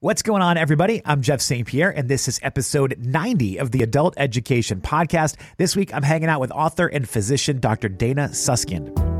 What's going on, everybody? I'm Jeff St. Pierre, and this is episode 90 of the Adult Education Podcast. This week, I'm hanging out with author and physician Dr. Dana Suskind.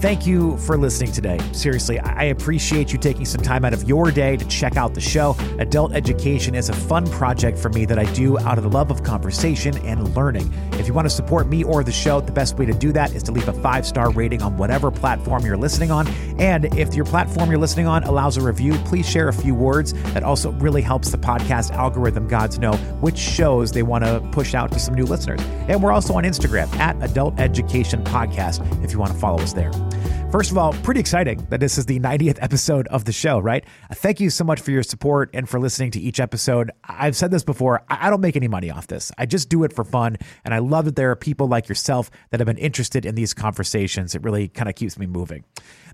Thank you for listening today. Seriously, I appreciate you taking some time out of your day to check out the show. Adult education is a fun project for me that I do out of the love of conversation and learning. If you want to support me or the show, the best way to do that is to leave a five star rating on whatever platform you're listening on. And if your platform you're listening on allows a review, please share a few words. That also really helps the podcast algorithm gods know which shows they want to push out to some new listeners. And we're also on Instagram at Adult Education Podcast if you want to follow us there. First of all, pretty exciting that this is the 90th episode of the show, right? Thank you so much for your support and for listening to each episode. I've said this before, I don't make any money off this. I just do it for fun. And I love that there are people like yourself that have been interested in these conversations. It really kind of keeps me moving.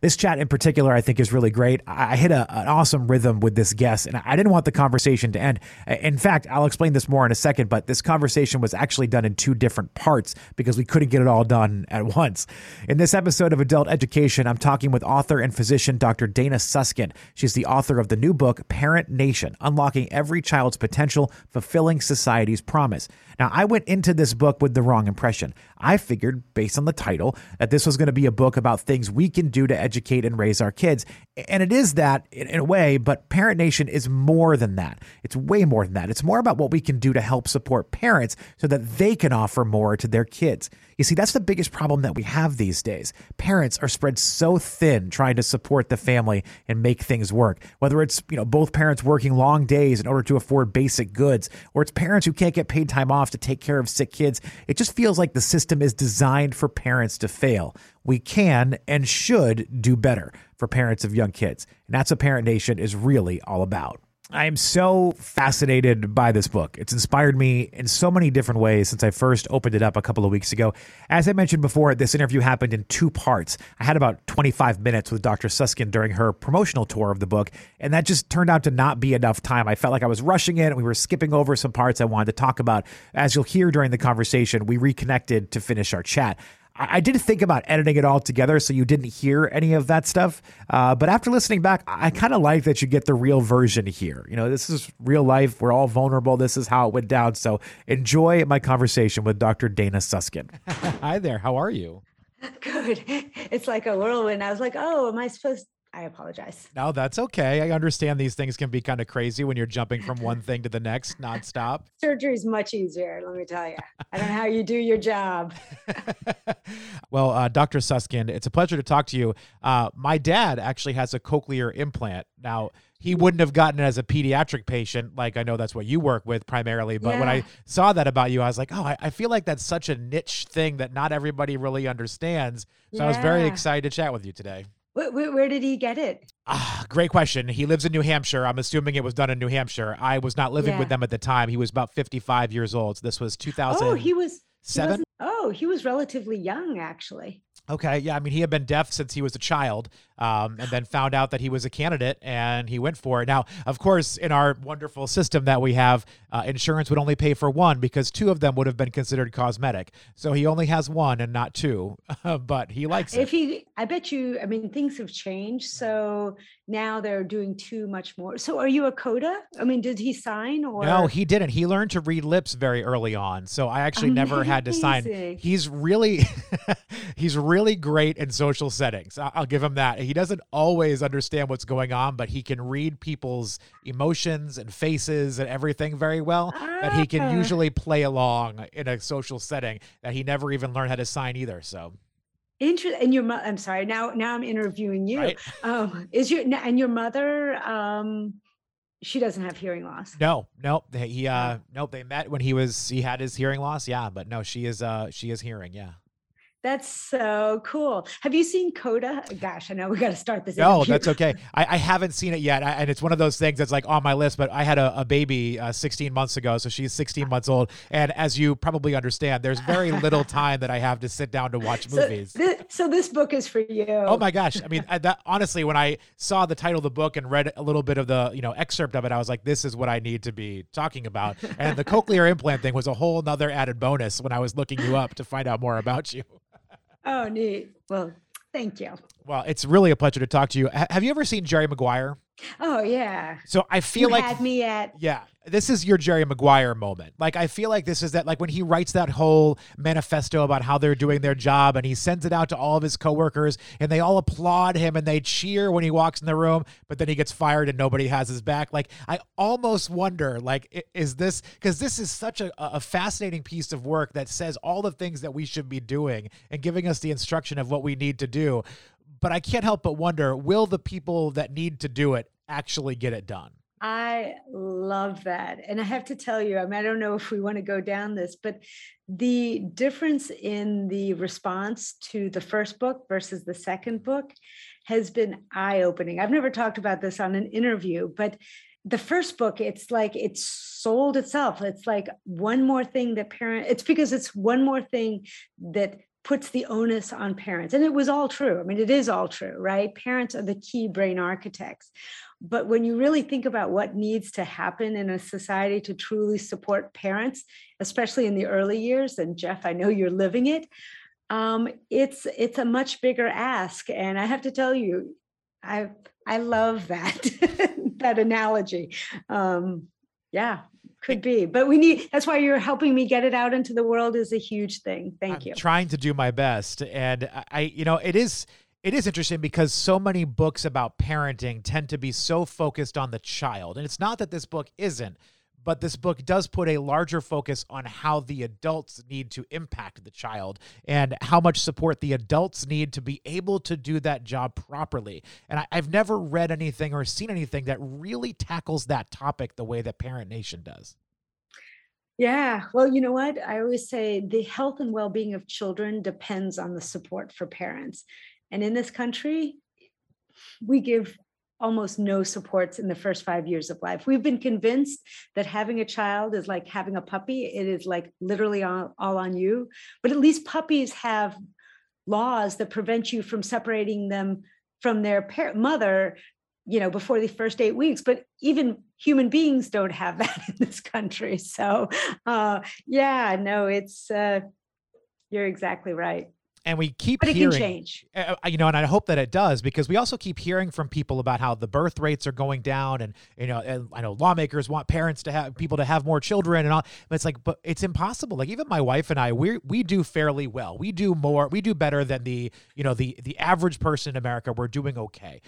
This chat in particular, I think, is really great. I hit a, an awesome rhythm with this guest, and I didn't want the conversation to end. In fact, I'll explain this more in a second, but this conversation was actually done in two different parts because we couldn't get it all done at once. In this episode of Adult Education, I'm talking with author and physician Dr. Dana Suskind. She's the author of the new book, Parent Nation Unlocking Every Child's Potential, Fulfilling Society's Promise. Now, I went into this book with the wrong impression. I figured, based on the title, that this was going to be a book about things we can do to educate and raise our kids. And it is that in a way, but Parent Nation is more than that. It's way more than that. It's more about what we can do to help support parents so that they can offer more to their kids. You see, that's the biggest problem that we have these days. Parents are spread so thin trying to support the family and make things work. Whether it's, you know, both parents working long days in order to afford basic goods, or it's parents who can't get paid time off to take care of sick kids, it just feels like the system is designed for parents to fail. We can and should do better for parents of young kids. And that's what Parent Nation is really all about. I am so fascinated by this book. It's inspired me in so many different ways since I first opened it up a couple of weeks ago. As I mentioned before, this interview happened in two parts. I had about 25 minutes with Dr. Suskind during her promotional tour of the book, and that just turned out to not be enough time. I felt like I was rushing it and we were skipping over some parts I wanted to talk about. As you'll hear during the conversation, we reconnected to finish our chat. I did think about editing it all together so you didn't hear any of that stuff. Uh, but after listening back, I kind of like that you get the real version here. You know, this is real life. We're all vulnerable. This is how it went down. So enjoy my conversation with Dr. Dana Suskind. Hi there. How are you? Good. It's like a whirlwind. I was like, oh, am I supposed I apologize. No, that's okay. I understand these things can be kind of crazy when you're jumping from one thing to the next nonstop. Surgery is much easier, let me tell you. I don't know how you do your job. well, uh, Dr. Suskind, it's a pleasure to talk to you. Uh, my dad actually has a cochlear implant. Now, he wouldn't have gotten it as a pediatric patient. Like I know that's what you work with primarily. But yeah. when I saw that about you, I was like, oh, I, I, feel like that's such a niche thing that not everybody really understands. So yeah. I was very excited to chat with you today. Where, where, where, did he get it? Ah, great question. He lives in New Hampshire. I'm assuming it was done in New Hampshire. I was not living yeah. with them at the time. He was about 55 years old. So this was 2000. Oh, he was seven. Oh, he was relatively young, actually. Okay, yeah, I mean, he had been deaf since he was a child, um, and then found out that he was a candidate, and he went for it. Now, of course, in our wonderful system that we have, uh, insurance would only pay for one because two of them would have been considered cosmetic. So he only has one and not two, but he likes it. If he, I bet you, I mean, things have changed, so now they're doing too much more. So are you a coda? I mean, did he sign or? No, he didn't. He learned to read lips very early on, so I actually Amazing. never had to sign. He's really, he's really really great in social settings. I'll give him that. He doesn't always understand what's going on, but he can read people's emotions and faces and everything very well. That he can ah. usually play along in a social setting that he never even learned how to sign either. So. Interesting. And your mother, I'm sorry. Now, now I'm interviewing you. Right? Um, is your and your mother? Um, she doesn't have hearing loss. No, no. He uh, nope. They met when he was he had his hearing loss. Yeah, but no, she is uh, she is hearing. Yeah. That's so cool. Have you seen Coda? Gosh, I know we got to start this. No, that's okay. I, I, haven't seen it yet, I, and it's one of those things that's like on my list. But I had a, a baby uh, 16 months ago, so she's 16 months old, and as you probably understand, there's very little time that I have to sit down to watch movies. So, th- so this book is for you. Oh my gosh! I mean, that, honestly, when I saw the title of the book and read a little bit of the you know excerpt of it, I was like, this is what I need to be talking about. And the cochlear implant thing was a whole another added bonus when I was looking you up to find out more about you. Oh, neat. Well, Thank you. Well, it's really a pleasure to talk to you. Have you ever seen Jerry Maguire? Oh yeah. So I feel you like had me at yeah, this is your Jerry Maguire moment. Like I feel like this is that like when he writes that whole manifesto about how they're doing their job and he sends it out to all of his coworkers and they all applaud him and they cheer when he walks in the room, but then he gets fired and nobody has his back. Like I almost wonder like is this cuz this is such a, a fascinating piece of work that says all the things that we should be doing and giving us the instruction of what we need to do but I can't help but wonder will the people that need to do it actually get it done? I love that. And I have to tell you, I mean, I don't know if we want to go down this, but the difference in the response to the first book versus the second book has been eye opening. I've never talked about this on an interview, but the first book it's like it's sold itself it's like one more thing that parent it's because it's one more thing that puts the onus on parents. And it was all true. I mean, it is all true, right? Parents are the key brain architects. But when you really think about what needs to happen in a society to truly support parents, especially in the early years, and Jeff, I know you're living it, um, it's it's a much bigger ask. And I have to tell you, I I love that that analogy. Um, yeah, could be, but we need. That's why you're helping me get it out into the world is a huge thing. Thank I'm you. Trying to do my best, and I, you know, it is it is interesting because so many books about parenting tend to be so focused on the child, and it's not that this book isn't, but this book does put a larger focus on how the adults need to impact the child and how much support the adults need to be able to do that job properly. And I, have never read anything or seen anything that really tackles that topic the way that Parent Nation does. Yeah, well, you know what? I always say the health and well being of children depends on the support for parents. And in this country, we give almost no supports in the first five years of life. We've been convinced that having a child is like having a puppy, it is like literally all, all on you. But at least puppies have laws that prevent you from separating them from their mother you know before the first eight weeks but even human beings don't have that in this country so uh yeah no it's uh you're exactly right and we keep but it hearing, can change. uh, uh, you know and i hope that it does because we also keep hearing from people about how the birth rates are going down and you know and i know lawmakers want parents to have people to have more children and all but it's like but it's impossible. Like even my wife and i we we do fairly well. We do more we do better than the you know the the average person in america. We're doing okay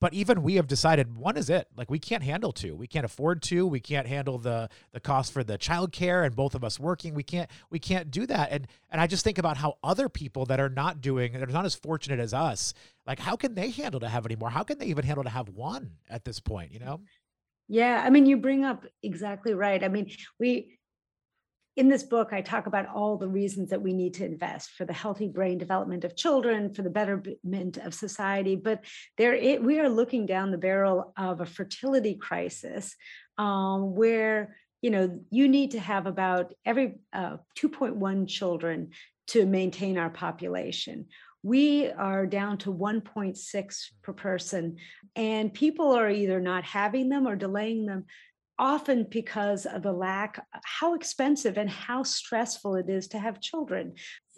but even we have decided one is it. Like we can't handle two. We can't afford two. We can't handle the the cost for the childcare and both of us working. We can't we can't do that. And and i just think about how other people that are not doing that are not as fortunate as us like how can they handle to have any more? How can they even handle to have one at this point you know? Yeah i mean you bring up exactly right. I mean we in this book, I talk about all the reasons that we need to invest for the healthy brain development of children, for the betterment of society. But there, it, we are looking down the barrel of a fertility crisis, um, where you know you need to have about every uh, 2.1 children to maintain our population. We are down to 1.6 per person, and people are either not having them or delaying them often because of the lack how expensive and how stressful it is to have children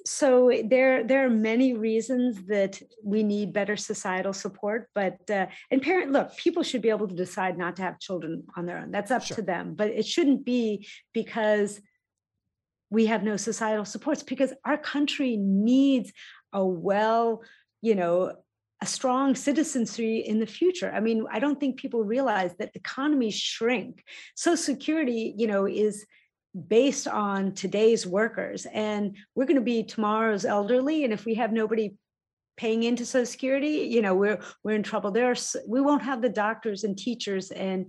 so there there are many reasons that we need better societal support but uh, and parent look people should be able to decide not to have children on their own that's up sure. to them but it shouldn't be because we have no societal supports because our country needs a well you know a strong citizenry in the future. I mean, I don't think people realize that economies shrink. Social Security, you know, is based on today's workers, and we're going to be tomorrow's elderly. And if we have nobody paying into Social Security, you know, we're we're in trouble. There's we won't have the doctors and teachers and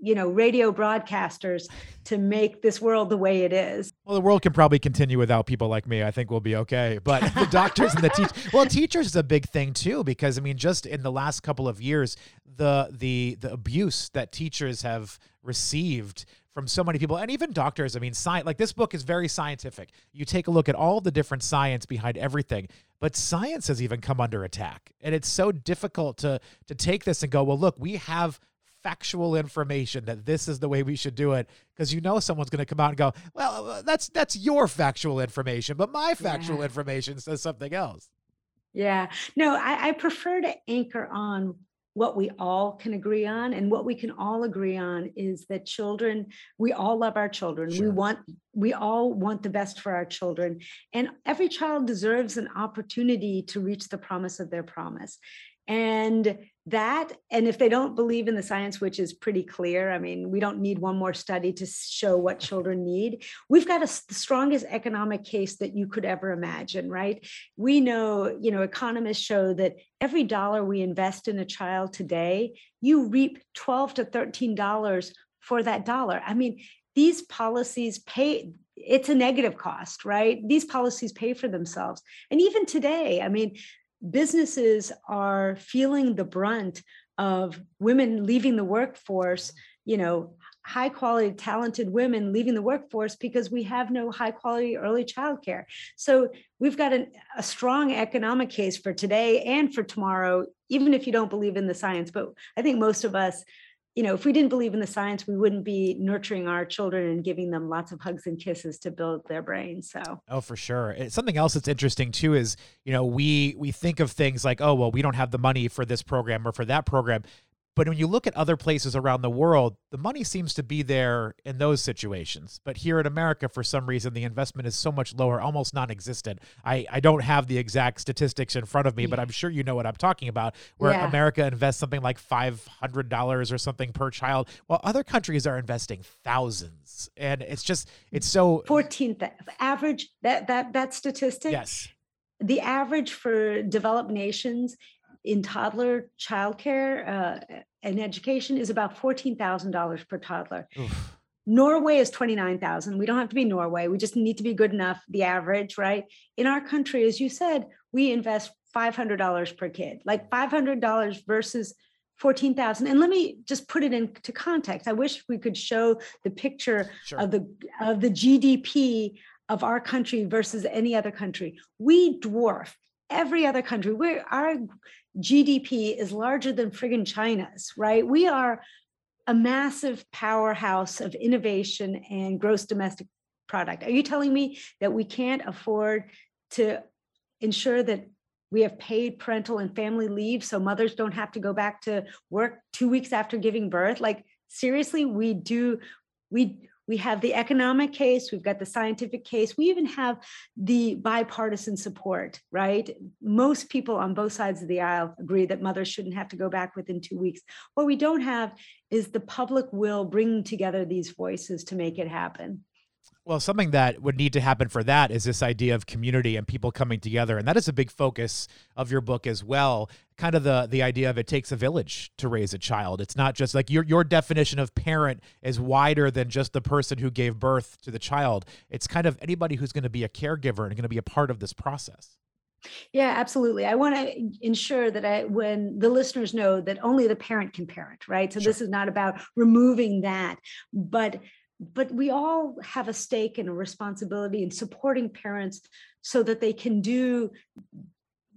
you know radio broadcasters to make this world the way it is. Well the world can probably continue without people like me. I think we'll be okay. But the doctors and the teachers well teachers is a big thing too because i mean just in the last couple of years the the the abuse that teachers have received from so many people and even doctors i mean science like this book is very scientific. You take a look at all the different science behind everything but science has even come under attack and it's so difficult to to take this and go well look we have factual information that this is the way we should do it because you know someone's going to come out and go well uh, that's that's your factual information but my factual yeah. information says something else Yeah. No, I, I prefer to anchor on what we all can agree on and what we can all agree on is that children we all love our children sure. we want we all want the best for our children and every child deserves an opportunity to reach the promise of their promise and that and if they don't believe in the science which is pretty clear i mean we don't need one more study to show what children need. We've got a, the strongest economic case that you could ever imagine right? We know you know economists show that every dollar we invest in a child today you reap 12 to 13 dollars for that dollar. I mean these policies pay it's a negative cost right? These policies pay for themselves. And even today i mean businesses are feeling the brunt of women leaving the workforce, mm-hmm. you know, high quality, talented women leaving the workforce because we have no high quality early childcare. So we've got an, a strong economic case for today and for tomorrow, even if you don't believe in the science. But I think most of us you know, if we didn't believe in the science, we wouldn't be nurturing our children and giving them lots of hugs and kisses to build their brains. So, oh, for sure. Something else that's interesting too is, you know, we we think of things like, oh, well, we don't have the money for this program or for that program, but when you look at other places around the world, the money seems to be there in those situations. But here in America, for some reason, the investment is so much lower, almost non existent. I, I don't have the exact statistics in front of me, but I'm sure you know what I'm talking about, where yeah. America invests something like $500 or something per child, while other countries are investing thousands. And it's just, it's so. 14th average, that, that, that statistic? Yes. The average for developed nations in toddler childcare uh, and education is about $14,000 per toddler. Oof. Norway is 29,000. We don't have to be Norway. We just need to be good enough, the average, right? In our country, as you said, we invest $500 per kid, like $500 versus 14,000. And let me just put it into context. I wish we could show the picture sure. of the of the GDP of our country versus any other country. We dwarf every other country. We're our GDP is larger than friggin' China's, right? We are a massive powerhouse of innovation and gross domestic product. Are you telling me that we can't afford to ensure that we have paid parental and family leave so mothers don't have to go back to work two weeks after giving birth? Like, seriously, we do, we we have the economic case, we've got the scientific case, we even have the bipartisan support, right? Most people on both sides of the aisle agree that mothers shouldn't have to go back within two weeks. What we don't have is the public will bringing together these voices to make it happen. Well, something that would need to happen for that is this idea of community and people coming together, and that is a big focus of your book as well. Kind of the the idea of it takes a village to raise a child. It's not just like your your definition of parent is wider than just the person who gave birth to the child. It's kind of anybody who's going to be a caregiver and going to be a part of this process. Yeah, absolutely. I want to ensure that I, when the listeners know that only the parent can parent, right? So sure. this is not about removing that, but but we all have a stake and a responsibility in supporting parents so that they can do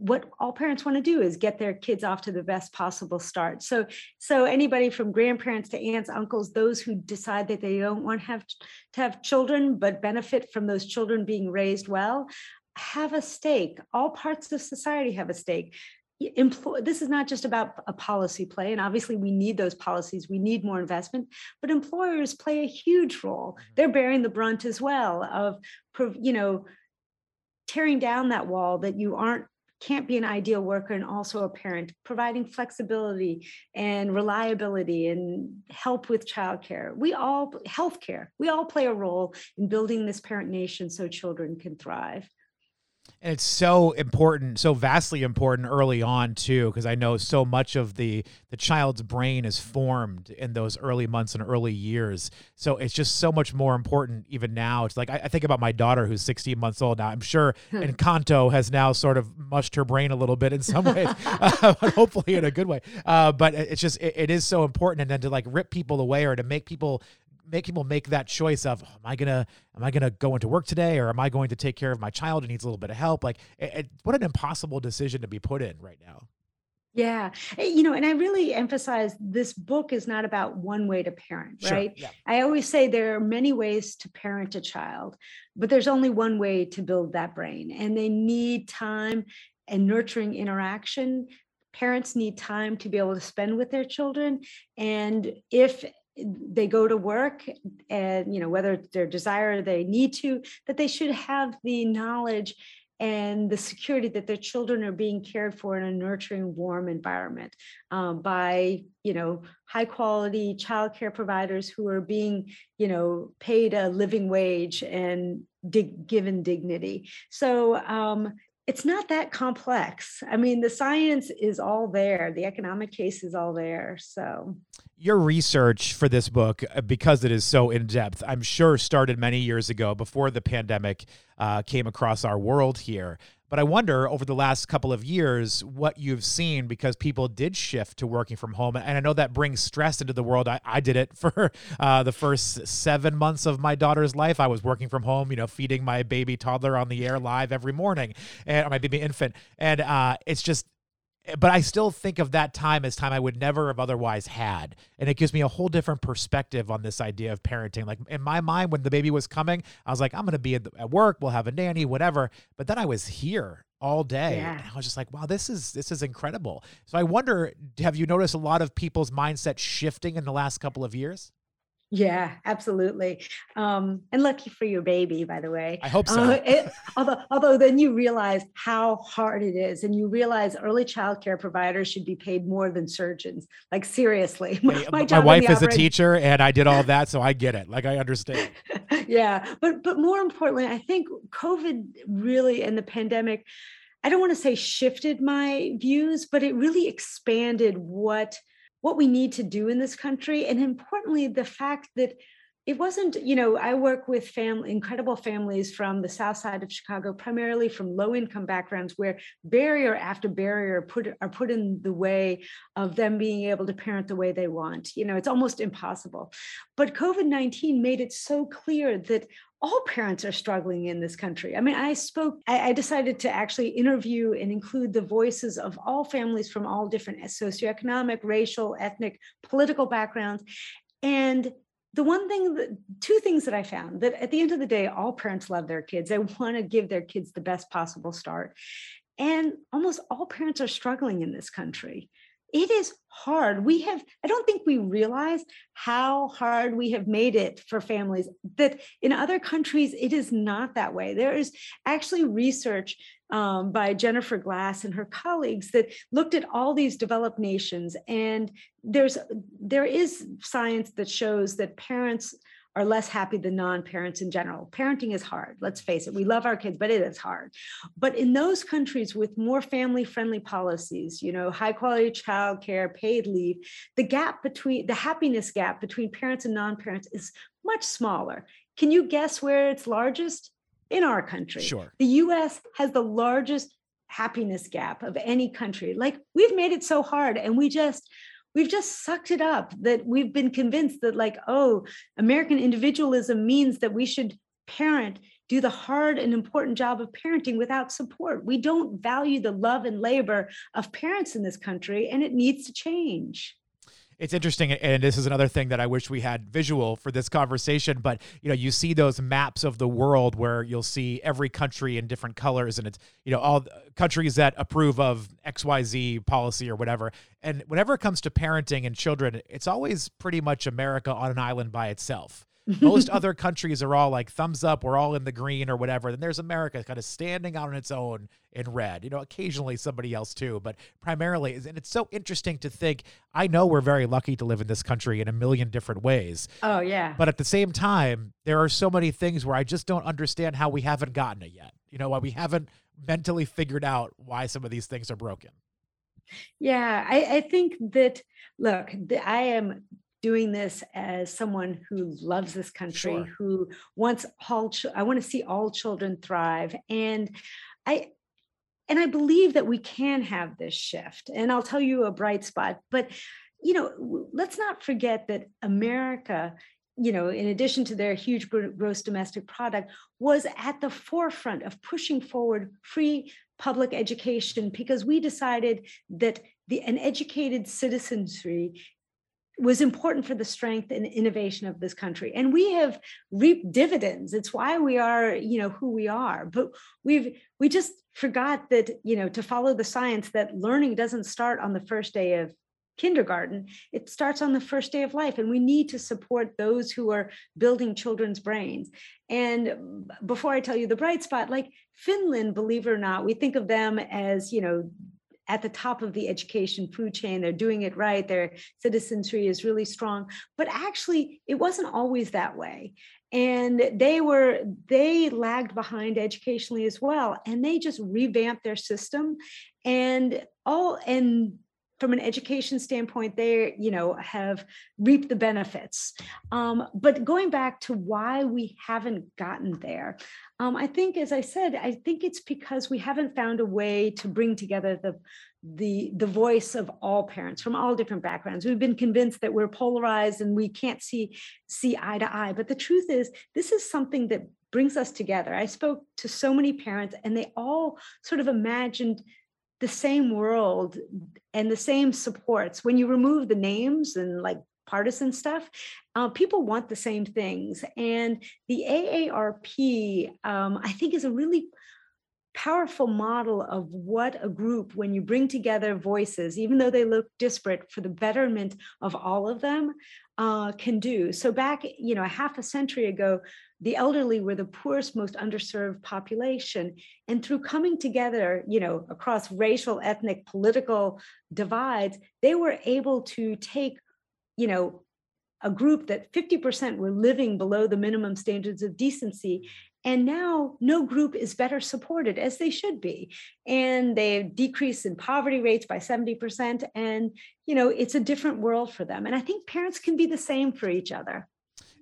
what all parents want to do is get their kids off to the best possible start. So so anybody from grandparents to aunts uncles those who decide that they don't want to have to have children but benefit from those children being raised well have a stake. All parts of society have a stake employ this is not just about a policy play and obviously we need those policies we need more investment but employers play a huge role. Mm-hmm. they're bearing the brunt as well of you know tearing down that wall that you aren't can't be an ideal worker and also a parent providing flexibility and reliability and help with childcare. We all healthcare we all play a role in building this parent nation so children can thrive and it's so important, so vastly important early on too, because I know so much of the the child's brain is formed in those early months and early years. So it's just so much more important even now. It's like I, I think about my daughter who's 16 months old now. I'm sure. Encanto has now sort of mushed her brain a little bit in some ways, uh, but hopefully in a good way. Uh, but it's just it, it is so important, and then to like rip people away or to make people make people make that choice of oh, am I gonna am I gonna go into work today or am I going to take care of my child who needs a little bit of help? Like, it, it, what an impossible decision to be put in right now. Yeah. Eh, you know, and I really emphasize this book is not about one way to parent, sure, right? Yeah. I always say there are many ways to parent a child, but there's only one way to build that brain. And they need time and nurturing interaction parents need time to be able to spend with their children and if they go to work and you know whether their desire or they need to that they should have the knowledge and the security that their children are being cared for in a nurturing warm environment um, by you know high quality childcare providers who are being you know paid a living wage and dig, given dignity. So um, it's not that complex. I mean, the science is all there, the economic case is all there. So, your research for this book, uh, because it is so in depth, I'm sure started many years ago before the pandemic uh, came across our world here. But I wonder over the last couple of years what you've seen because people did shift to working from home. And I know that brings stress into the world. I, I did it for uh, the first seven months of my daughter's life. I was working from home, you know, feeding my baby toddler on the air live every morning, and my baby infant. And uh, it's just, but I still think of that time as time I would never have otherwise had. And it gives me a whole different perspective on this idea of parenting. Like in my mind, when the baby was coming, I was like, I'm going to be at work, we'll have a nanny, whatever. But then I was here all day. Yeah. And I was just like, wow, this is this is incredible. So I wonder, have you noticed a lot of people's mindset shifting in the last couple of years? Yeah, absolutely. Um, and lucky for your baby, by the way. I hope so. Uh, it, although, although then you realize how hard it is, and you realize early child care providers should be paid more than surgeons. Like seriously, my, my, my wife is a teacher, and I did all that, so I get it. Like I understand. yeah, but but more importantly, I think COVID really and the pandemic. I don't want to say shifted my views, but it really expanded what what we need to do in this country and importantly the fact that it wasn't you know i work with family incredible families from the south side of chicago primarily from low income backgrounds where barrier after barrier put are put in the way of them being able to parent the way they want. You know it's almost impossible. But covid-19 made it so clear that all parents are struggling in this country. I mean, I spoke, I, I, decided to actually interview and include the voices of all families from all different socioeconomic, racial, ethnic, political backgrounds. And the one thing that two things that I found that at the end of the day, all parents love their kids. They want to give their kids the best possible start. And almost all parents are struggling in this country it is hard. We have, I don't think we realize how hard we have made it for families, that in other countries, it is not that way. There is actually research um, by Jennifer Glass and her colleagues that looked at all these developed nations, and there's there is science that shows that parents are less happy than non-parents in general. Parenting is hard. Let's face it. We love our kids, but it is hard. But in those countries with more family-friendly policies, you know, high quality childcare, paid leave, the gap between the happiness gap between parents and non-parents is much smaller. Can you guess where it's largest? In our country. Sure. The US has the largest happiness gap of any country. Like we've made it so hard and we just we've just sucked it up that we've been convinced that like oh american individualism means that we should parent do the hard and important job of parenting without support. We don't value the love and labor of parents in this country and it needs to change it's interesting and this is another thing that i wish we had visual for this conversation but you know you see those maps of the world where you'll see every country in different colors and it's you know all countries that approve of xyz policy or whatever. And whenever it comes to parenting and children it's always pretty much america on an island by itself most other countries are all like thumbs up, we're all in the green or whatever. Then there's America kind of standing out on its own in red. You know, occasionally somebody else too, but primarily, and it's so interesting to think. I know we're very lucky to live in this country in a million different ways. Oh, yeah. But at the same time, there are so many things where I just don't understand how we haven't gotten it yet. You know, why we haven't mentally figured out why some of these things are broken. Yeah, I, I think that, look, I am doing this as someone who loves this country, sure. who wants all. Ch- I want to see all children thrive, and I and I believe that we can have this shift. And I'll tell you a bright spot, but you know, let's not forget that America you know, in addition to their huge gross domestic product, was at the forefront of pushing forward free public education because we decided that the an educated citizenry was important for the strength and innovation of this country. And we have reaped dividends. It's why we are you know who we are. But we've we just forgot that you know to follow the science that learning doesn't start on the first day of kindergarten. It starts on the first day of life and we need to support those who are building children's brains. And before i tell you the bright spot like finland believe it or not we think of them as you know at the top of the education food chain. They're doing it right. Their citizenry is really strong. But actually, it wasn't always that way. And they were, they lagged behind educationally as well. And they just revamped their system and all, and from an education standpoint, they, you know, have reaped the benefits. Um, but going back to why we haven't gotten there, um, I think, as I said, I think it's because we haven't found a way to bring together the the the voice of all parents from all different backgrounds. We've been convinced that we're polarized and we can't see see eye to eye. But the truth is this is something that brings us together. I spoke to so many parents and they all sort of imagined the same world and the same supports. When you remove the names and like partisan stuff, uh, people want the same things. And the AARP, um, I think, is a really powerful model of what a group, when you bring together voices, even though they look disparate, for the betterment of all of them, uh, can do. So back, you know, a half a century ago, the elderly were the poorest, most underserved population. And through coming together, you know, across racial, ethnic, political divides, they were able to take, you know, a group that 50% were living below the minimum standards of decency. And now no group is better supported as they should be. And they decreased in poverty rates by 70%. And, you know, it's a different world for them. And I think parents can be the same for each other.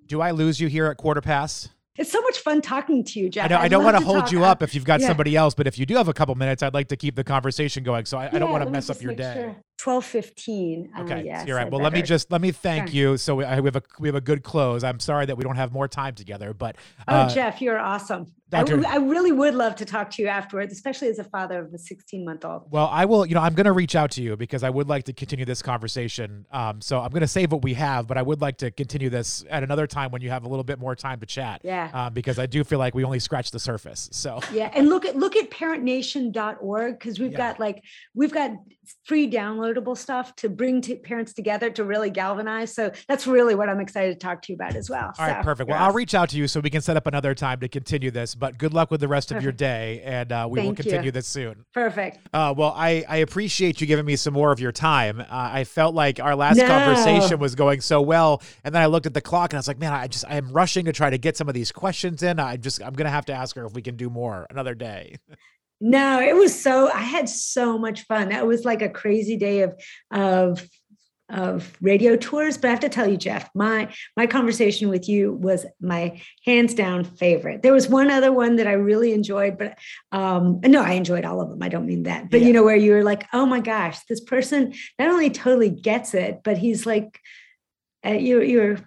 Do I lose you here at quarter past? It's so much fun talking to you, Jeff. I, know, I don't want to hold you up if you've got yeah. somebody else, but if you do have a couple minutes, I'd like to keep the conversation going. So I, yeah, I don't want to mess up your day. Sure. Twelve fifteen. Uh, okay, uh, yes, you're right. I well, better. let me just let me thank sure. you. So we, we, have a we have a good close. I'm sorry that we don't have more time together, but oh, uh, oh, Jeff, you're awesome. I, I really would love to talk to you afterwards, especially as a father of a 16 month old. Well, I will. You know, I'm going to reach out to you because I would like to continue this conversation. Um, so I'm going to save what we have, but I would like to continue this at another time when you have a little bit more time to chat. Yeah. Um, because I do feel like we only scratched the surface. So yeah, and look at look at parentnation.org because we've yeah. got like we've got free downloadable stuff to bring to parents together to really galvanize. So that's really what I'm excited to talk to you about as well. All so, right, perfect. Well, I'll reach out to you so we can set up another time to continue this. But good luck with the rest perfect. of your day, and uh, we Thank will continue you. this soon. Perfect. Uh, well, I I appreciate you giving me some more of your time. Uh, I felt like our last no. conversation was going so well, and then I looked at the clock and I was like, man, I just I am rushing to try to get some of these questions in. I just I'm gonna have to ask her if we can do more another day. No, it was so I had so much fun. That was like a crazy day of of of radio tours. But I have to tell you, Jeff, my my conversation with you was my hands down favorite. There was one other one that I really enjoyed, but um, no, I enjoyed all of them. I don't mean that, but yeah. you know, where you were like, oh my gosh, this person not only totally gets it, but he's like, uh, you you're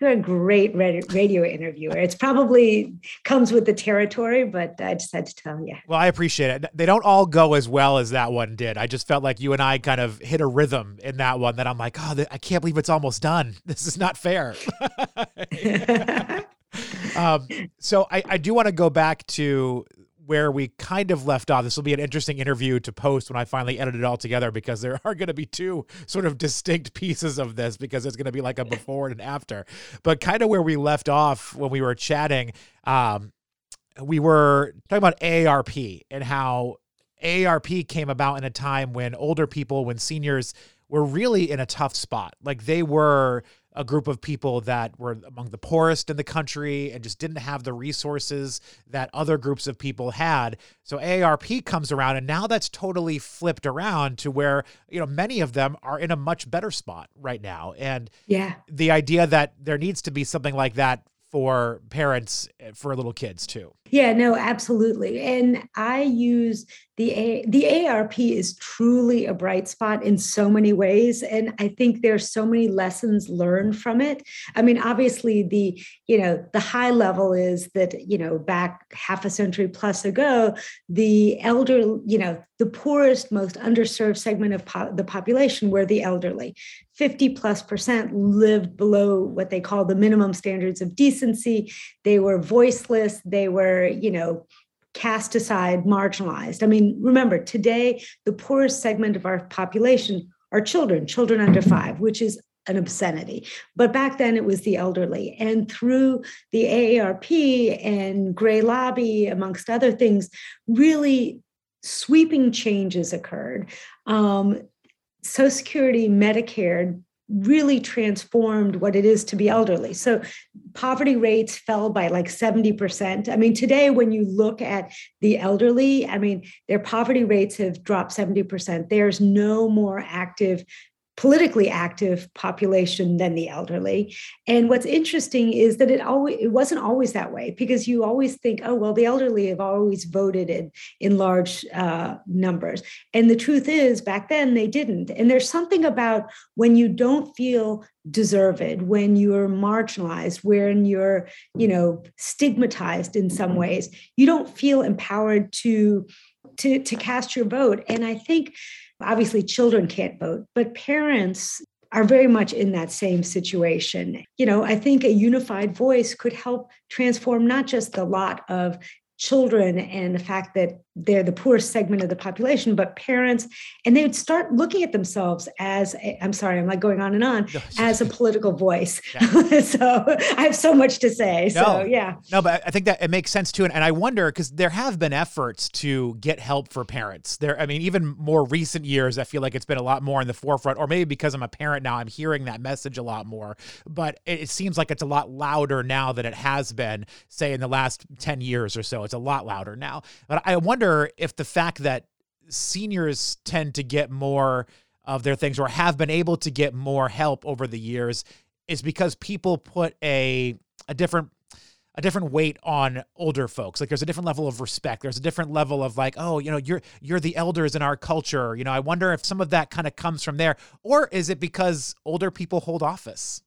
you're a great radio interviewer. It's probably comes with the territory, but I just had to tell you. Well, I appreciate it. They don't all go as well as that one did. I just felt like you and I kind of hit a rhythm in that one that I'm like, oh, I can't believe it's almost done. This is not fair. um, so I, I do want to go back to where we kind of left off. This will be an interesting interview to post when I finally edit it all together because there are going to be two sort of distinct pieces of this because it's going to be like a before and an after. But kind of where we left off when we were chatting, um, we were talking about AARP and how AARP came about in a time when older people, when seniors were really in a tough spot. Like they were a group of people that were among the poorest in the country and just didn't have the resources that other groups of people had. So AARP comes around and now that's totally flipped around to where, you know, many of them are in a much better spot right now. And yeah. The idea that there needs to be something like that for parents eh, for little kids too. Yeah, no, absolutely. And I use the A, the AARP is truly a bright spot in so many ways and I think there's so many lessons learned from it. I mean, obviously the, you know, the high level is that, you know, back half a century plus ago, the elder, you know, the poorest, most underserved segment of po- the population were the elderly. 50 plus percent lived below what they call the minimum standards of decency. They were voiceless. They were, you know, cast aside, marginalized. I mean, remember, today, the poorest segment of our population are children, children under five, which is an obscenity. But back then it was the elderly. And through the AARP and Gray Lobby, amongst other things, really sweeping changes occurred. Um, Social Security, Medicare really transformed what it is to be elderly. So poverty rates fell by like 70%. I mean, today, when you look at the elderly, I mean, their poverty rates have dropped 70%. There's no more active politically active population than the elderly. And what's interesting is that it always it wasn't always that way because you always think, oh well, the elderly have always voted in in large uh, numbers, and the truth is, back then they didn't. And there's something about when you don't feel deserved, when you're marginalized, when you're you know stigmatized in some ways, you don't feel empowered to to to cast your vote. And I think Obviously, children can't vote, but parents are very much in that same situation. You know, I think a unified voice could help transform not just the lot of children and the fact that they're the poorest segment of the population, but parents, and they would start looking at themselves as i am sorry, I'm like going on and on, as a political voice. Yeah. so I have so much to say. No, so yeah. No, but I think that it makes sense too. And, and I wonder because there have been efforts to get help for parents. There, I mean, even more recent years, I feel like it's been a lot more in the forefront, or maybe because I'm a parent now, I'm hearing that message a lot more. But it, it seems like it's a lot louder now than it has been, say, in the last 10 years or so. It's a lot louder now. But I wonder if the fact that seniors tend to get more of their things or have been able to get more help over the years is because people put a a different a different weight on older folks. Like there's a different level of respect. There's a different level of like, oh, you know, you're you're the elders in our culture. You know, I wonder if some of that kind of comes from there, or is it because older people hold office?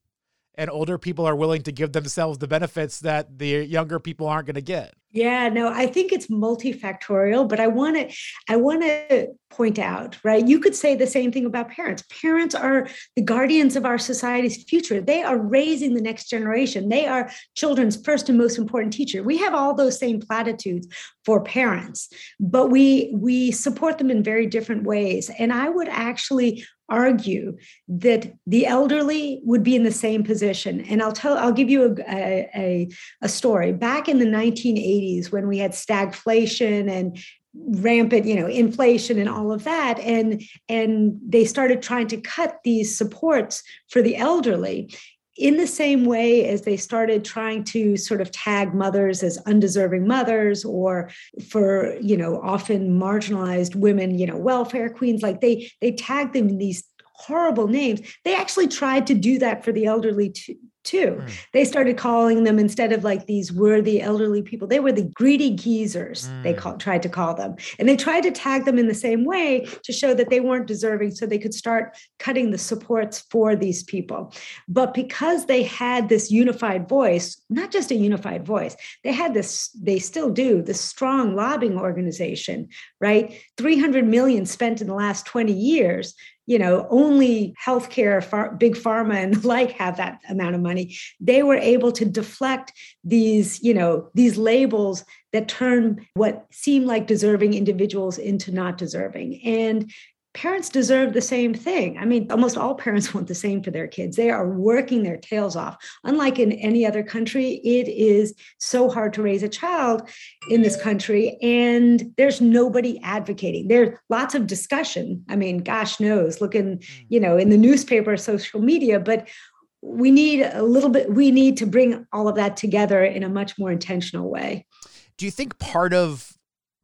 And older people are willing to give themselves the benefits that the younger people aren't going to get. Yeah, no, I think it's multifactorial, but I want to I want to point out, right? You could say the same thing about parents. Parents are the guardians of our society's future. They are raising the next generation. They are children's first and most important teacher. We have all those same platitudes for parents, but we we support them in very different ways. And I would actually argue that the elderly would be in the same position. And I'll tell, I'll give you a, a, a story. Back in the 1980s, when we had stagflation and rampant you know inflation and all of that and and they started trying to cut these supports for the elderly in the same way as they started trying to sort of tag mothers as undeserving mothers or for you know often marginalized women you know welfare queens like they they tagged them in these horrible names they actually tried to do that for the elderly too, too. Mm. They started calling them instead of like these worthy elderly people, they were the greedy geezers, mm. they call, tried to call them. And they tried to tag them in the same way to show that they weren't deserving so they could start cutting the supports for these people. But because they had this unified voice, not just a unified voice, they had this, they still do, this strong lobbying organization, right? 300 million spent in the last 20 years you know only healthcare far, big pharma and the like have that amount of money. They were able to deflect these you know these labels that turn what seem like deserving individuals into not deserving. And parents deserve the same thing. I mean, almost all parents want the same for their kids. They are working their tails off. Unlike in any other country, it is so hard to raise a child in this country, and there's nobody advocating. There's lots of discussion. I mean, gosh knows, looking, mm. you know, in the newspaper, social media, but we need a little bit, we need to bring all of that together in a much more intentional way. Do you think part of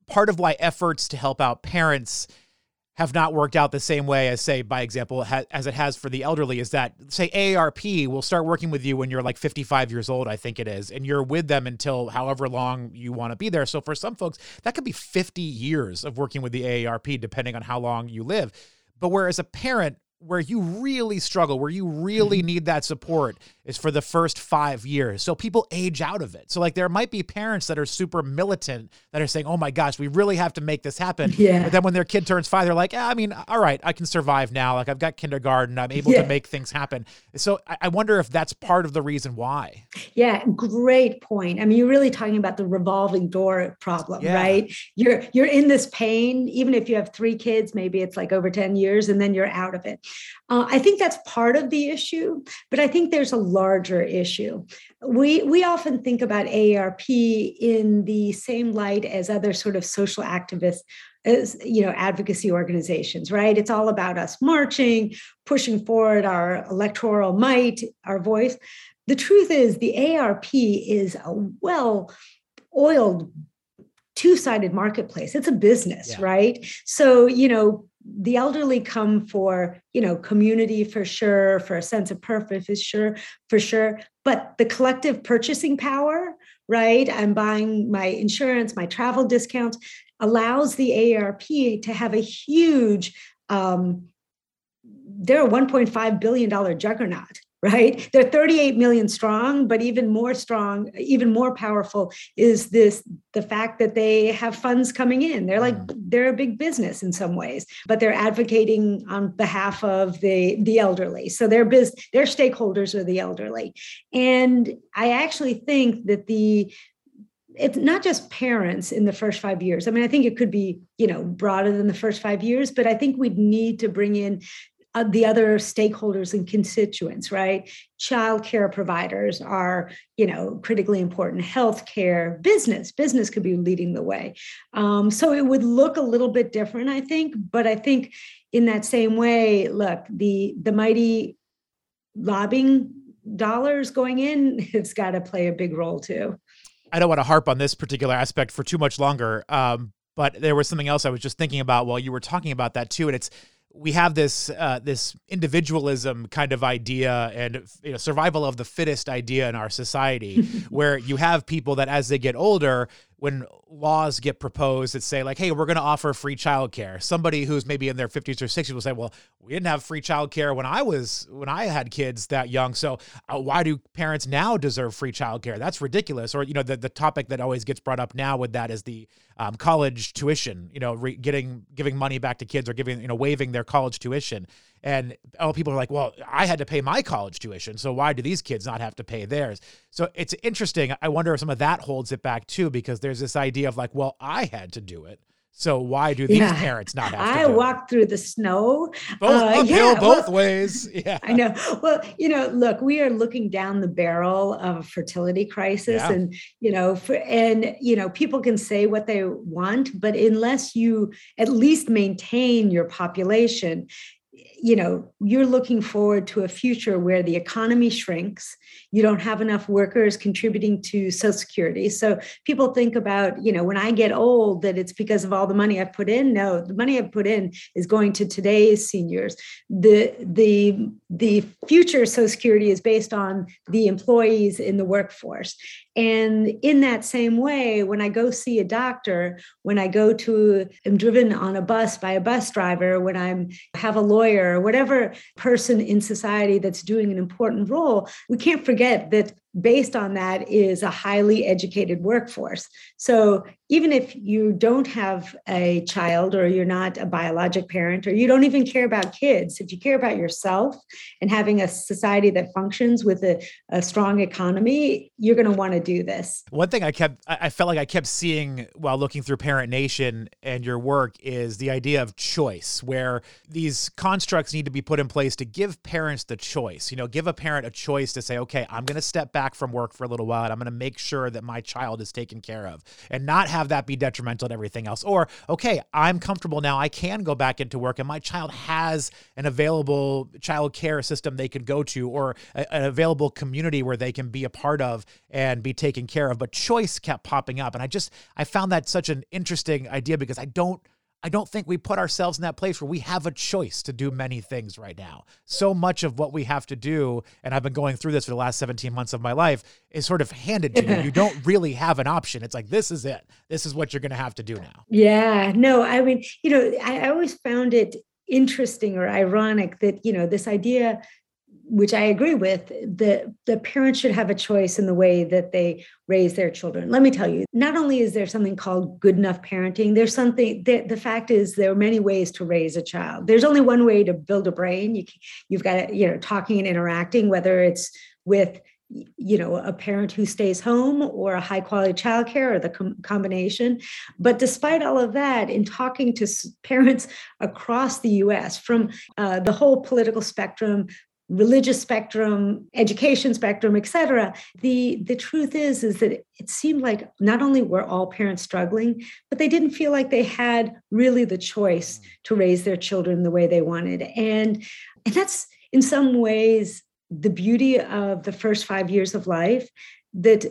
part of why efforts to help out parents have not worked out the same way as say by example as it has for the elderly is that say AARP will start working with you when you're like 55 years old I think it is and you're with them until however long you want to be there so for some folks that could be 50 years of working with the AARP depending on how long you live but whereas a parent where you really struggle, where you really mm-hmm. need that support is for the first five years. So people age out of it. So, like, there might be parents that are super militant that are saying, oh my gosh, we really have to make this happen. Yeah. But then when their kid turns five, they're like, I mean, all right, I can survive now. Like, I've got kindergarten, I'm able yeah. to make things happen. So, I wonder if that's part of the reason why. Yeah, great point. I mean, you're really talking about the revolving door problem, yeah. right? You're you're in this pain, even if you have three kids, maybe it's like over 10 years, and then you're out of it. Uh, I think that's part of the issue, but I think there's a larger issue. We we often think about AARP in the same light as other sort of social activists as you know advocacy organizations right it's all about us marching pushing forward our electoral might our voice the truth is the AARP is a well oiled two-sided marketplace it's a business yeah. right so you know the elderly come for you know community for sure for a sense of purpose for sure for sure. But the collective purchasing power right i'm buying my insurance my travel discounts allows the arp to have a huge um, they're a 1.5 billion dollar juggernaut right they're 38 million strong but even more strong even more powerful is this the fact that they have funds coming in they're like mm. they're a big business in some ways but they're advocating on behalf of the the elderly so their biz their stakeholders are the elderly and i actually think that the it's not just parents in the first five years. I mean, I think it could be, you know, broader than the first five years, but I think we'd need to bring in the other stakeholders and constituents, right? Child care providers are, you know, critically important. Healthcare, business, business could be leading the way. Um, so it would look a little bit different, I think. But I think in that same way, look, the the mighty lobbying dollars going in, it's got to play a big role too. I don't want to harp on this particular aspect for too much longer. Um, but there was something else I was just thinking about while you were talking about that too, and it's we have this uh, this individualism kind of idea and you know survival of the fittest idea in our society where you have people that as they get older when laws get proposed that say like hey we're going to offer free childcare. Somebody who's maybe in their 50s or 60s will say well we didn't have free childcare when i was when i had kids that young. So uh, why do parents now deserve free childcare? That's ridiculous. Or you know the, the topic that always gets brought up now with that is the um, college tuition you know re- getting giving money back to kids or giving you know waiving their college tuition and all people are like, well, I had to pay my college tuition. So why do these kids not have to pay theirs? So it's interesting. I wonder if some of that holds it back too, because there's this idea of like, well, I had to do it. So why do these yeah. parents not have to? I walked through the snow. Both uh, uphill, yeah, both well, ways. Yeah. I know. Well, you know, look, we are looking down the barrel of a fertility crisis yeah. and, you know, for, and, you know, people can say what they want, but unless you at least maintain your population, you know you're looking forward to a future where the economy shrinks you don't have enough workers contributing to social security. So people think about you know when i get old that it's because of all the money i've put in. No the money i've put in is going to today's seniors. The the the future social security is based on the employees in the workforce. And in that same way, when I go see a doctor, when I go to, am driven on a bus by a bus driver, when I'm have a lawyer, or whatever person in society that's doing an important role, we can't forget that based on that is a highly educated workforce. So even if you don't have a child or you're not a biologic parent or you don't even care about kids, if you care about yourself and having a society that functions with a, a strong economy, you're going to want to do this. One thing I kept, I felt like I kept seeing while looking through Parent Nation and your work is the idea of choice, where these constructs need to be put in place to give parents the choice. You know, give a parent a choice to say, okay, I'm going to step back from work for a little while and I'm going to make sure that my child is taken care of and not have that be detrimental to everything else. Or, okay, I'm comfortable now. I can go back into work and my child has an available child care system they can go to or a, an available community where they can be a part of and be taken care of. But choice kept popping up. And I just, I found that such an interesting idea because I don't I don't think we put ourselves in that place where we have a choice to do many things right now. So much of what we have to do, and I've been going through this for the last 17 months of my life, is sort of handed to you. You don't really have an option. It's like, this is it. This is what you're going to have to do now. Yeah. No, I mean, you know, I always found it interesting or ironic that, you know, this idea which I agree with, the, the parents should have a choice in the way that they raise their children. Let me tell you, not only is there something called good enough parenting, there's something, the, the fact is there are many ways to raise a child. There's only one way to build a brain. You, you've got, to, you know, talking and interacting, whether it's with you know a parent who stays home or a high quality childcare or the com- combination but despite all of that in talking to parents across the us from uh, the whole political spectrum religious spectrum, education spectrum, et cetera. The, the truth is, is that it seemed like not only were all parents struggling, but they didn't feel like they had really the choice to raise their children the way they wanted. And, and that's in some ways the beauty of the first five years of life that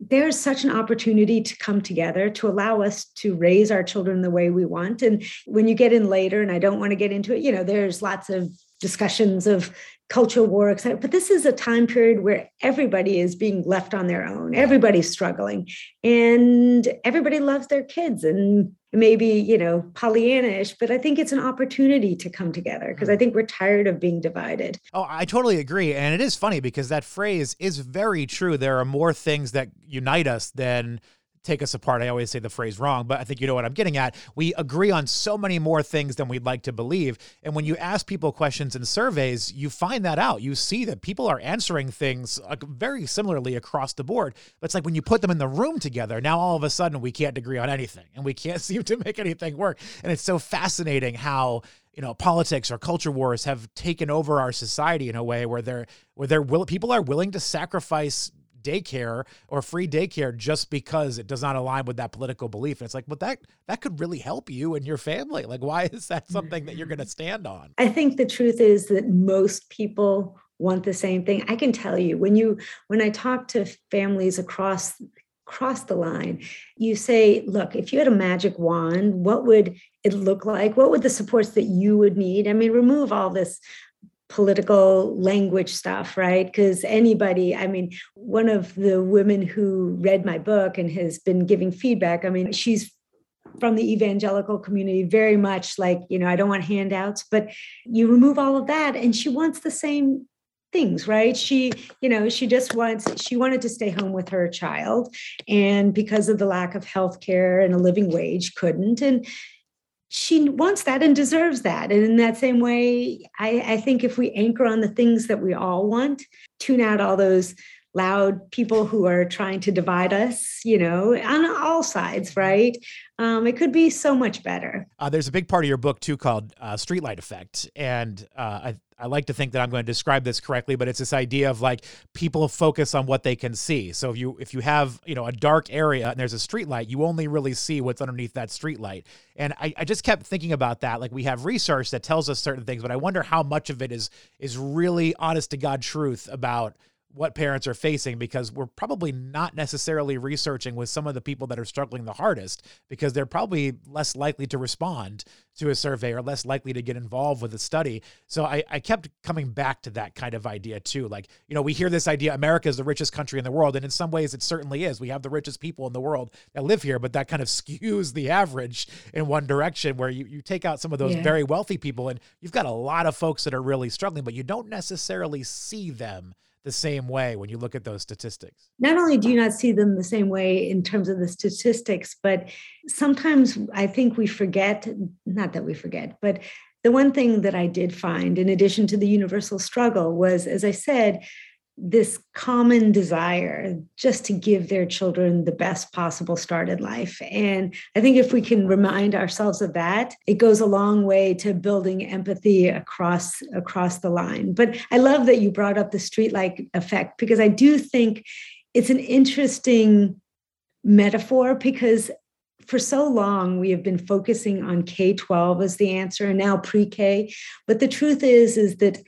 there's such an opportunity to come together to allow us to raise our children the way we want and when you get in later and i don't want to get into it you know there's lots of discussions of culture war, etc. But this is a time period where everybody is being left on their own. Everybody's struggling, and everybody loves their kids. And maybe you know Pollyannish, but I think it's an opportunity to come together because I hmm. think we're tired of being divided. Oh, I totally agree, and it is funny because that phrase is very true. There are more things that unite us than take us apart. I always say the phrase wrong, but I think you know what I'm getting at. We agree on so many more things than we'd like to believe. And when you ask people questions in surveys, you find that out. You see that people are answering things very similarly across the board. But it's like when you put them in the room together, now all of a sudden we can't agree on anything and we can't seem to make anything work. And it's so fascinating how you know politics or culture wars have taken over our society in a way where they're where they're will people are willing to sacrifice daycare or free daycare just because it does not align with that political belief. And it's like, but that that could really help you and your family. Like, why is that something that you're going to mm-hmm. stand on? I think the truth is that most people want the same thing. I can tell you when you when I talk to families across across the line, you say, look, if you had a magic wand, what would it look like? What would the supports that you would need? I mean, remove all this political language stuff, right? Because anybody, I mean, one of the women who read my book and has been giving feedback, I mean, she's from the evangelical community, very much like, you know, I don't want handouts, but you remove all of that and she wants the same things right she you know she just wants she wanted to stay home with her child and because of the lack of health care and a living wage couldn't and she wants that and deserves that. And in that same way, I, I, think if we anchor on the things that we all want, tune out all those loud people who are trying to divide us, you know, on all sides, right? Um, it could be so much better. Uh, there's a big part of your book too called uh, Streetlight Effect, and uh, I I like to think that I'm going to describe this correctly, but it's this idea of like people focus on what they can see. So if you if you have you know a dark area and there's a street light, you only really see what's underneath that street light. And I, I just kept thinking about that. Like we have research that tells us certain things, but I wonder how much of it is is really honest to God truth about what parents are facing because we're probably not necessarily researching with some of the people that are struggling the hardest because they're probably less likely to respond to a survey or less likely to get involved with a study. So I, I kept coming back to that kind of idea too. Like, you know, we hear this idea America is the richest country in the world. And in some ways, it certainly is. We have the richest people in the world that live here, but that kind of skews the average in one direction where you, you take out some of those yeah. very wealthy people and you've got a lot of folks that are really struggling, but you don't necessarily see them the same way when you look at those statistics. Not only do you not see them the same way in terms of the statistics, but sometimes I think we forget, not that we forget, but the one thing that I did find, in addition to the universal struggle, was, as I said, this common desire just to give their children the best possible start in life. And I think if we can remind ourselves of that, it goes a long way to building empathy across across the line. But I love that you brought up the streetlight effect because I do think it's an interesting metaphor because for so long we have been focusing on K-12 as the answer and now pre-K, but the truth is is that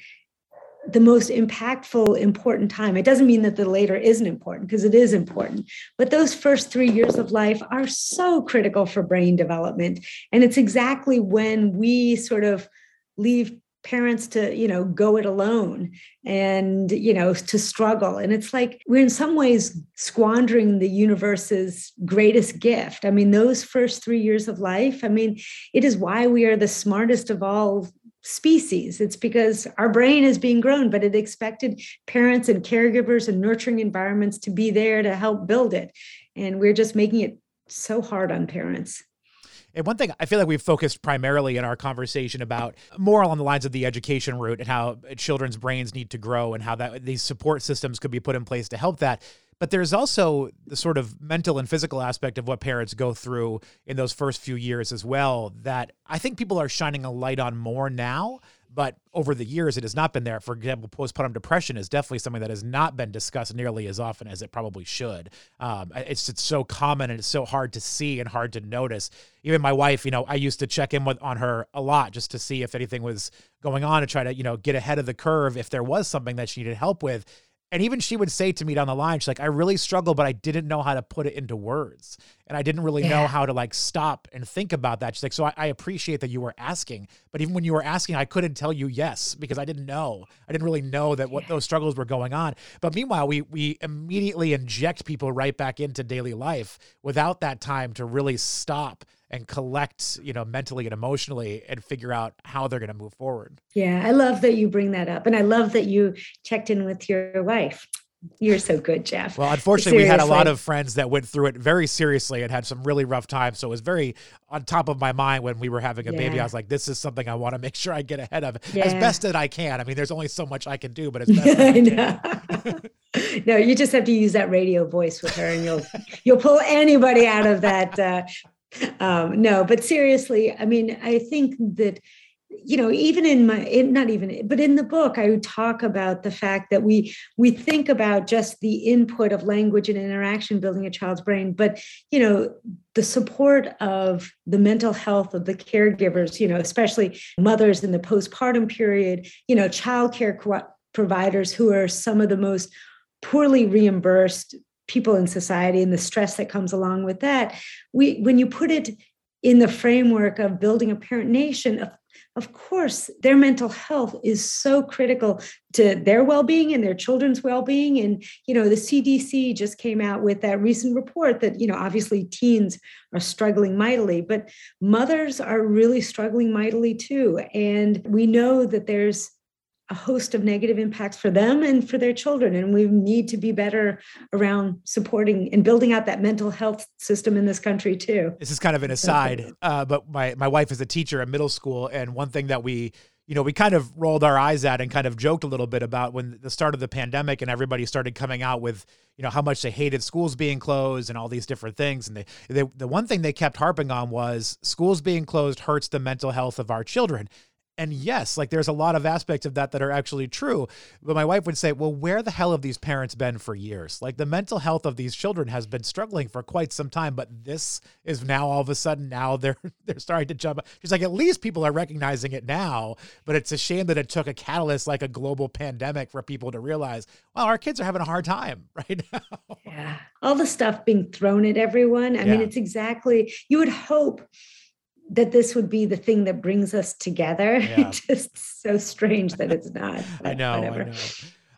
the most impactful, important time. It doesn't mean that the later isn't important because it is important. But those first three years of life are so critical for brain development. And it's exactly when we sort of leave parents to you know go it alone and you know to struggle and it's like we're in some ways squandering the universe's greatest gift i mean those first 3 years of life i mean it is why we are the smartest of all species. It's because our brain is being grown, but it expected parents and caregivers and nurturing environments to be there to help build it. And we're just making it so hard on parents. And one thing I feel like we've focused primarily in our conversation about more along the lines of the education route and how children's brains need to grow and how that these support systems could be put in place to help that. But there's also the sort of mental and physical aspect of what parents go through in those first few years as well that I think people are shining a light on more now. But over the years, it has not been there. For example, postpartum depression is definitely something that has not been discussed nearly as often as it probably should. Um, it's it's so common and it's so hard to see and hard to notice. Even my wife, you know, I used to check in with on her a lot just to see if anything was going on to try to you know get ahead of the curve if there was something that she needed help with. And even she would say to me down the line, she's like, I really struggle, but I didn't know how to put it into words. And I didn't really yeah. know how to like stop and think about that. She's like, so I, I, appreciate that you were asking. But even when you were asking, I couldn't tell you yes because I didn't know. I didn't really know that what yeah. those struggles were going on. But meanwhile, we we immediately inject people right back into daily life without that time to really stop and collect, you know, mentally and emotionally and figure out how they're going to move forward. Yeah, I love that you bring that up. And I love that you checked in with your wife. You're so good, Jeff. Well, unfortunately, seriously. we had a lot of friends that went through it very seriously and had some really rough times. So it was very on top of my mind when we were having a yeah. baby. I was like, this is something I want to make sure I get ahead of yeah. as best that I can. I mean, there's only so much I can do, but as best I can. no, you just have to use that radio voice with her and you'll you'll pull anybody out of that uh, um, no, but seriously, I mean, I think that you know even in my in, not even but in the book i talk about the fact that we we think about just the input of language and interaction building a child's brain but you know the support of the mental health of the caregivers you know especially mothers in the postpartum period you know childcare co- providers who are some of the most poorly reimbursed people in society and the stress that comes along with that we when you put it in the framework of building a parent nation of, of course their mental health is so critical to their well-being and their children's well-being. And you know the cdc just came out with that recent report that you know obviously teens are struggling mightily but mothers are really struggling mightily too. And we know that there's a host of negative impacts for them and for their children. And we need to be better around supporting and building out that mental health system in this country too. This is kind of an aside, uh, but my my wife is a teacher at middle school, and one thing that we you know, we kind of rolled our eyes at and kind of joked a little bit about when the start of the pandemic and everybody started coming out with, you know, how much they hated schools being closed and all these different things. And they, they the one thing they kept harping on was schools being closed hurts the mental health of our children. And yes, like there's a lot of aspects of that that are actually true. But my wife would say, well, where the hell have these parents been for years? Like the mental health of these children has been struggling for quite some time, but this is now all of a sudden now they're they're starting to jump. She's like, at least people are recognizing it now, but it's a shame that it took a catalyst like a global pandemic for people to realize, well, our kids are having a hard time right now. Yeah. All the stuff being thrown at everyone. I yeah. mean, it's exactly you would hope that this would be the thing that brings us together. Yeah. Just so strange that it's not. I know. Whatever.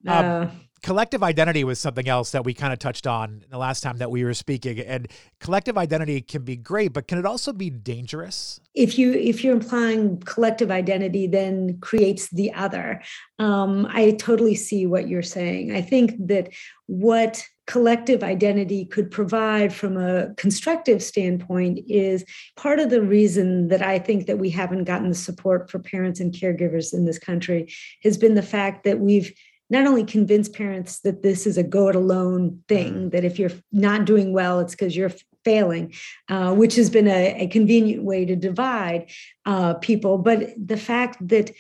I know. Um, collective identity was something else that we kind of touched on the last time that we were speaking and collective identity can be great but can it also be dangerous if you if you're implying collective identity then creates the other um, i totally see what you're saying i think that what collective identity could provide from a constructive standpoint is part of the reason that I think that we haven't gotten the support for parents and caregivers in this country has been the fact that we've not only convinced parents that this is a go it alone thing, mm-hmm. that if you're not doing well, it's because you're failing, uh, which has been a, a, convenient way to divide uh, people. But the fact that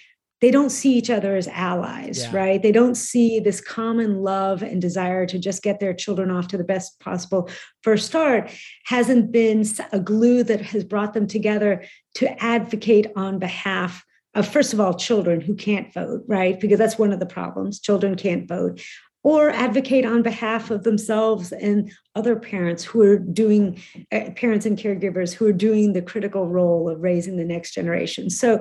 they don't see each other as allies, yeah. right? They don't see this common love and desire to just get their children off to the best possible first start hasn't been a glue that has brought them together to advocate on behalf of first of all children who can't vote right because that's one of the problems children can't vote or advocate on behalf of themselves and other parents who are doing uh, parents and caregivers who are doing the critical role of raising the next generation so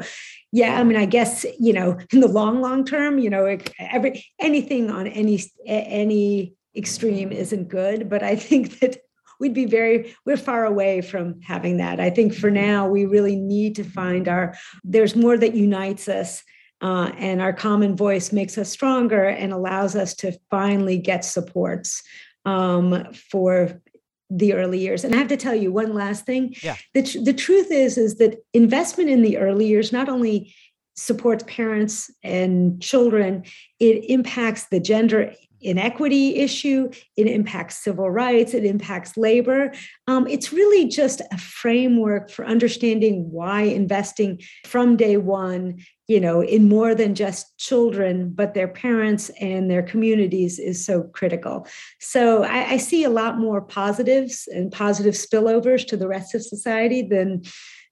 yeah i mean i guess you know in the long long term you know every anything on any any extreme isn't good but i think that we'd be very we're far away from having that. I think for now we really need to find our there's more that unites us uh, and our common voice makes us stronger and allows us to finally get supports um, for the early years and i have to tell you one last thing yeah. the, the truth is is that investment in the early years not only supports parents and children it impacts the gender inequity issue, it impacts civil rights, it impacts labor. Um, it's really just a framework for understanding why investing from day one you know in more than just children but their parents and their communities is so critical so I, I see a lot more positives and positive spillovers to the rest of society than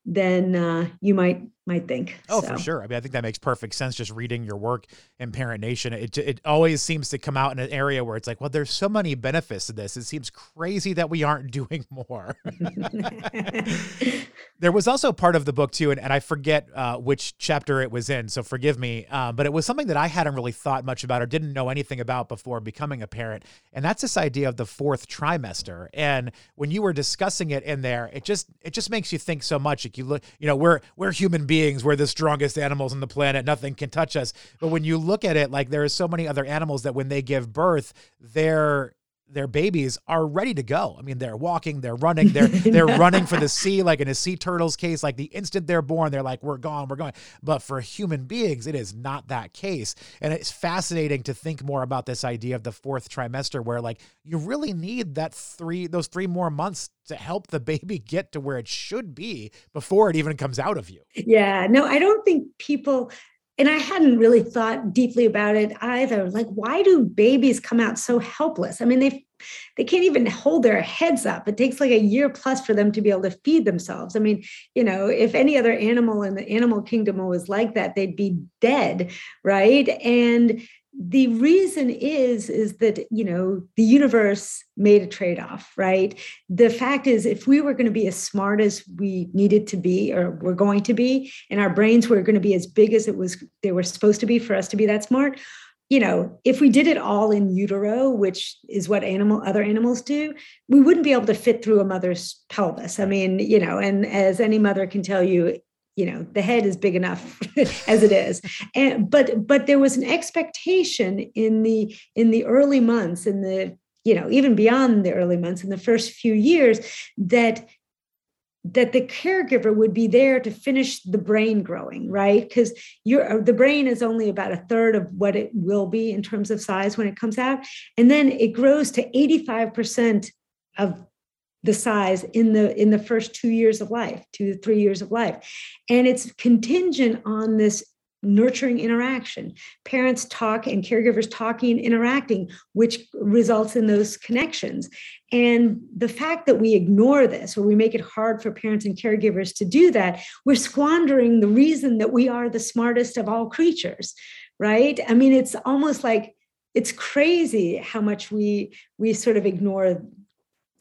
than uh, you might might think. Oh, so. for sure. I mean, I think that makes perfect sense. Just reading your work in Parent Nation, it it always seems to come out in an area where it's like, well, there's so many benefits to this. It seems crazy that we aren't doing more. there was also part of the book too, and, and I forget uh, which chapter it was in, so forgive me. Uh, but it was something that I hadn't really thought much about or didn't know anything about before becoming a parent, and that's this idea of the fourth trimester. And when you were discussing it in there, it just it just makes you think so much. Like you look, you know, we're we're human beings. We're the strongest animals on the planet. Nothing can touch us. But when you look at it, like there are so many other animals that when they give birth, they're their babies are ready to go. I mean, they're walking, they're running, they're they're running for the sea. Like in a sea turtle's case, like the instant they're born, they're like, "We're gone, we're going." But for human beings, it is not that case, and it's fascinating to think more about this idea of the fourth trimester, where like you really need that three those three more months to help the baby get to where it should be before it even comes out of you. Yeah, no, I don't think people and I hadn't really thought deeply about it either. Like, why do babies come out so helpless? I mean, they they can't even hold their heads up. It takes like a year plus for them to be able to feed themselves. I mean, you know, if any other animal in the animal kingdom was like that, they'd be dead, right? And the reason is is that you know the universe made a trade-off right? The fact is if we were going to be as smart as we needed to be or we're going to be and our brains were going to be as big as it was they were supposed to be for us to be that smart you know if we did it all in utero which is what animal other animals do we wouldn't be able to fit through a mother's pelvis. I mean you know and as any mother can tell you you know the head is big enough as it is. And but but there was an expectation in the in the early months in the you know even beyond the early months in the first few years that that the caregiver would be there to finish the brain growing right? Because your the brain is only about a third of what it will be in terms of size when it comes out. And then it grows to 85% of the size in the in the first two years of life two to three years of life. And it's contingent on this nurturing interaction parents talk and caregivers talking and interacting which results in those connections. And the fact that we ignore this or we make it hard for parents and caregivers to do that we're squandering the reason that we are the smartest of all creatures right? I mean it's almost like it's crazy how much we we sort of ignore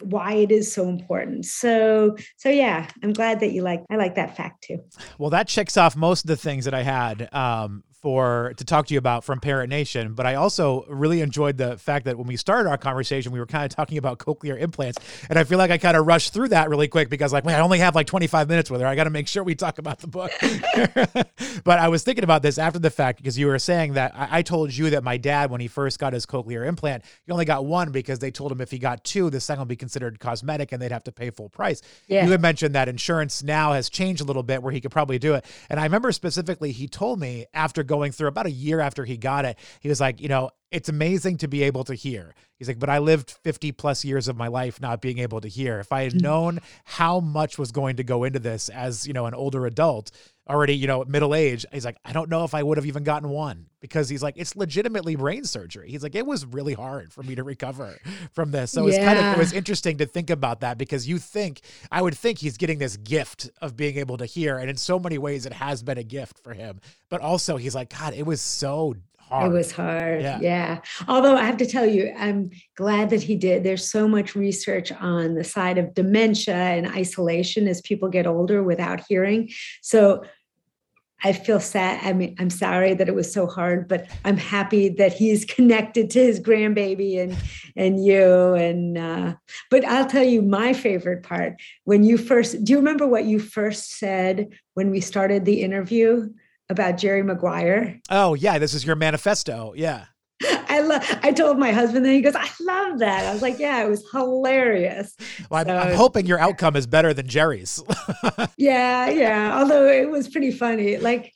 why it is so important. So so yeah, I'm glad that you like I like that fact too. Well, that checks off most of the things that I had um, for to talk to you about from Parent Nation. But I also really enjoyed the fact that when we started our conversation, we were kind of talking about cochlear implants, and I feel like I kind of rushed through that really quick because like, man, I only have like 25 minutes with her. I got to make sure we talk about the book. but I was thinking about this after the fact because you were saying that I, I told you that my dad, when he first got his cochlear implant, he only got one because they told him if he got two, the second would be considered cosmetic and they'd have to pay full price. Yeah. You had mentioned that insurance now has changed a little bit where he could probably do it. And I remember specifically he told me after going through about a year after he got it, he was like, you know, it's amazing to be able to hear. He's like, but I lived 50 plus years of my life not being able to hear. If I had mm. known how much was going to go into this as, you know, an older adult, already, you know, middle age, he's like, I don't know if I would have even gotten one because he's like, it's legitimately brain surgery. He's like, it was really hard for me to recover from this. So yeah. it's kind of, it was interesting to think about that because you think, I would think he's getting this gift of being able to hear. And in so many ways, it has been a gift for him. But also, he's like, God, it was so Hard. It was hard. Yeah. yeah. Although I have to tell you, I'm glad that he did. There's so much research on the side of dementia and isolation as people get older without hearing. So I feel sad. I mean, I'm sorry that it was so hard, but I'm happy that he's connected to his grandbaby and and you. And uh, but I'll tell you my favorite part when you first. Do you remember what you first said when we started the interview? About Jerry Maguire. Oh yeah, this is your manifesto. Yeah. I love. I told my husband, that he goes, "I love that." I was like, "Yeah, it was hilarious." Well, I'm, I'm, hoping your outcome is better than Jerry's. yeah, yeah. Although it was pretty funny. Like,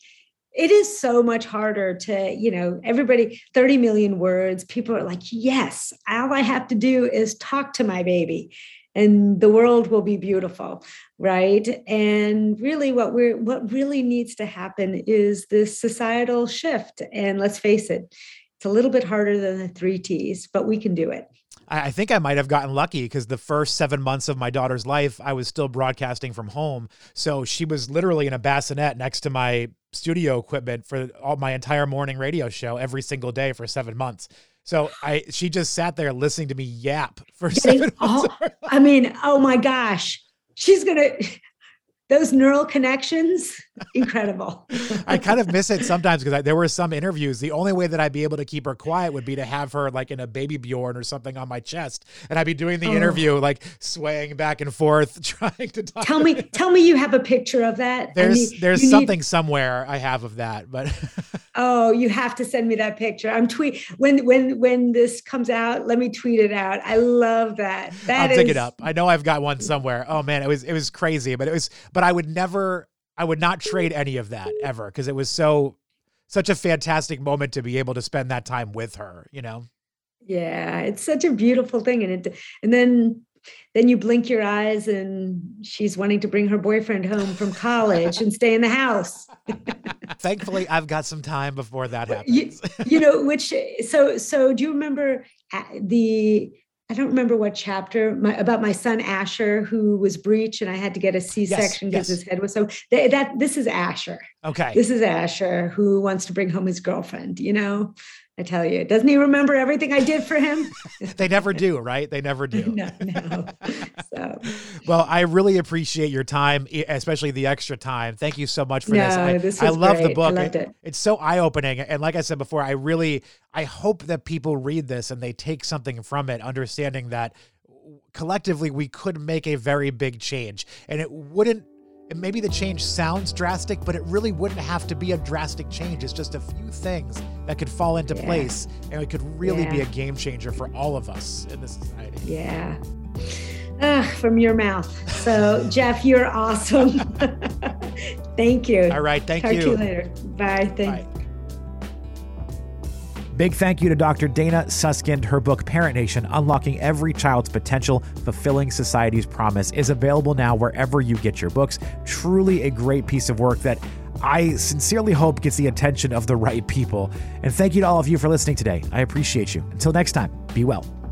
it is so much harder to, you know, everybody. Thirty million words. People are like, "Yes, all I have to do is talk to my baby." And the world will be beautiful right and really what we're what really needs to happen is this societal shift and let's face it it's a little bit harder than the three t's but we can do it I think I might have gotten lucky because the first seven months of my daughter's life, I was still broadcasting from home. So she was literally in a bassinet next to my studio equipment for all my entire morning radio show every single day for seven months. So I she just sat there listening to me yap for seven oh, I mean, oh my gosh. She's gonna those neural connections incredible. I kind of miss it sometimes because there were some interviews. The only way that i'd be able to keep her quiet would be to have her like in a baby bjorn or something on my chest and i'd be doing the oh. interview like swaying back and forth trying to talk tell me tell me you have a picture of that. There's there's something need... somewhere i have of that but oh you have to send me that picture. I'm tweet when when when this comes out let me tweet it out. I love that. That i'll is... dig it up. I know i've got one somewhere. Oh man it was it was crazy but it was but I would never, I would not trade any of that ever because it was so, such a fantastic moment to be able to spend that time with her, you know? Yeah, it's such a beautiful thing. And it, and then, then you blink your eyes and she's wanting to bring her boyfriend home from college and stay in the house. Thankfully, I've got some time before that happens. You, you know, which, so, so do you remember uh, the, I don't remember what chapter my, about my son Asher who was breech and I had to get a C-section because yes, yes. his head was so that, that this is Asher. Okay. This is Asher who wants to bring home his girlfriend, you know. I tell you, doesn't he remember everything I did for him? they never do, right? They never do. no, no. So, well, I really appreciate your time, especially the extra time. Thank you so much for no, this. I, this I love great. the book. It, it. It's so eye opening, and like I said before, I really, I hope that people read this and they take something from it, understanding that collectively we could make a very big change, and it wouldn't maybe the change sounds drastic, but it really wouldn't have to be a drastic change. It's just a few things that could fall into yeah. place, and it could really yeah. be a game changer for all of us in this society. Yeah. Uh, from your mouth. So, Jeff, you're awesome. Thank you. All right. Thank Talk you. Talk to you later. Bye. Thank Bye. Big thank you to Dr. Dana Suskind. Her book, Parent Nation Unlocking Every Child's Potential, Fulfilling Society's Promise, is available now wherever you get your books. Truly a great piece of work that I sincerely hope gets the attention of the right people. And thank you to all of you for listening today. I appreciate you. Until next time, be well.